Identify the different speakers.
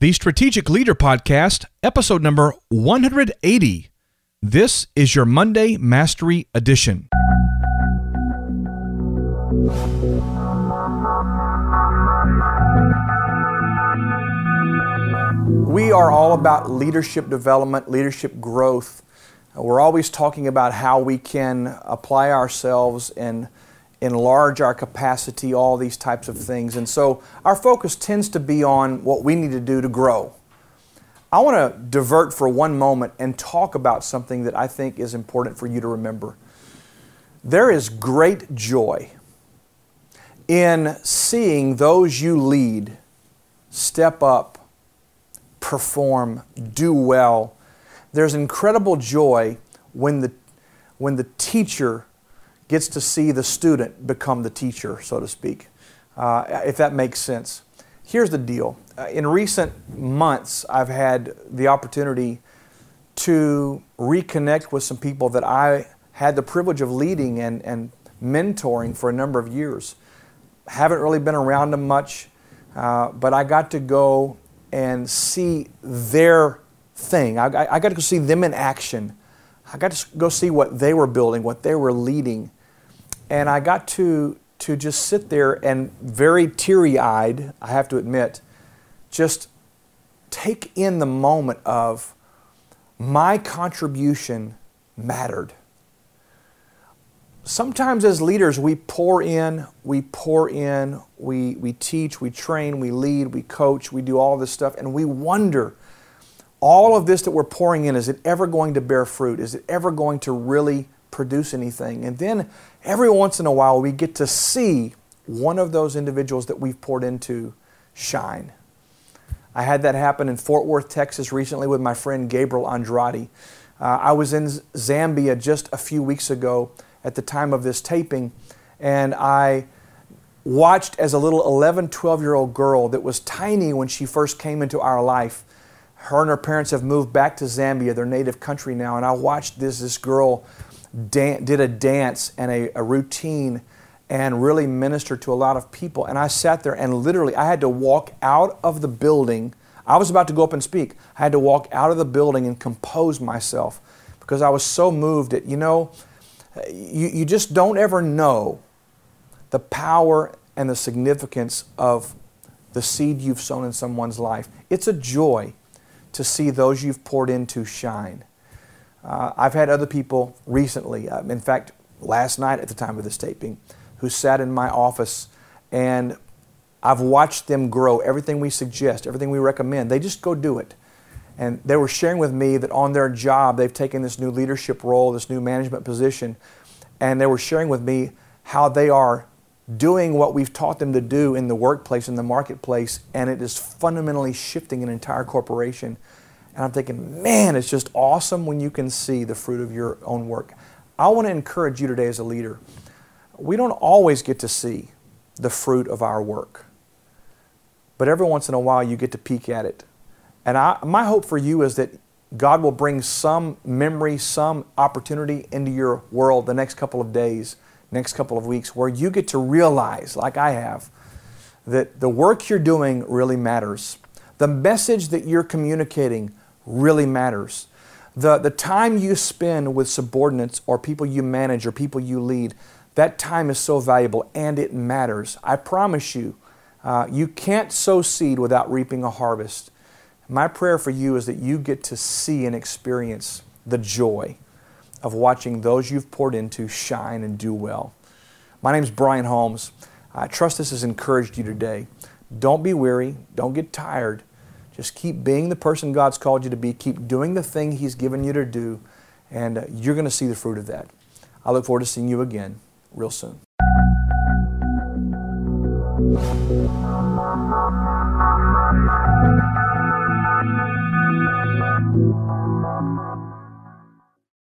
Speaker 1: The Strategic Leader Podcast, episode number 180. This is your Monday Mastery Edition.
Speaker 2: We are all about leadership development, leadership growth. We're always talking about how we can apply ourselves and enlarge our capacity, all these types of things. And so our focus tends to be on what we need to do to grow. I want to divert for one moment and talk about something that I think is important for you to remember. There is great joy in seeing those you lead step up, perform, do well. There's incredible joy when the, when the teacher gets to see the student become the teacher, so to speak, uh, if that makes sense. Here's the deal. Uh, in recent months, I've had the opportunity to reconnect with some people that I had the privilege of leading and, and mentoring for a number of years. Haven't really been around them much, uh, but I got to go and see their thing. I, I got to go see them in action. I got to go see what they were building, what they were leading and I got to to just sit there and very teary-eyed, I have to admit, just take in the moment of my contribution mattered. Sometimes as leaders we pour in, we pour in, we, we teach, we train, we lead, we coach, we do all this stuff, and we wonder all of this that we're pouring in, is it ever going to bear fruit? Is it ever going to really produce anything? And then every once in a while we get to see one of those individuals that we've poured into shine. I had that happen in Fort Worth, Texas recently with my friend Gabriel Andrade. Uh, I was in Zambia just a few weeks ago at the time of this taping, and I watched as a little 11, 12 year old girl that was tiny when she first came into our life. Her and her parents have moved back to Zambia, their native country now, and I watched this, this girl dan- did a dance and a, a routine and really ministered to a lot of people. And I sat there and literally I had to walk out of the building. I was about to go up and speak. I had to walk out of the building and compose myself because I was so moved that, you know, you, you just don't ever know the power and the significance of the seed you've sown in someone's life. It's a joy to see those you've poured into shine. Uh, I've had other people recently, uh, in fact, last night at the time of this taping, who sat in my office and I've watched them grow. Everything we suggest, everything we recommend, they just go do it. And they were sharing with me that on their job, they've taken this new leadership role, this new management position, and they were sharing with me how they are doing what we've taught them to do in the workplace, in the marketplace, and it is fundamentally shifting an entire corporation. And I'm thinking, man, it's just awesome when you can see the fruit of your own work. I want to encourage you today as a leader. We don't always get to see the fruit of our work, but every once in a while you get to peek at it. And I, my hope for you is that God will bring some memory, some opportunity into your world the next couple of days, next couple of weeks, where you get to realize, like I have, that the work you're doing really matters. The message that you're communicating really matters. The, the time you spend with subordinates or people you manage or people you lead, that time is so valuable and it matters. I promise you, uh, you can't sow seed without reaping a harvest. My prayer for you is that you get to see and experience the joy of watching those you've poured into shine and do well. My name is Brian Holmes. I trust this has encouraged you today. Don't be weary, don't get tired. Just keep being the person God's called you to be. Keep doing the thing He's given you to do, and you're going to see the fruit of that. I look forward to seeing you again real soon.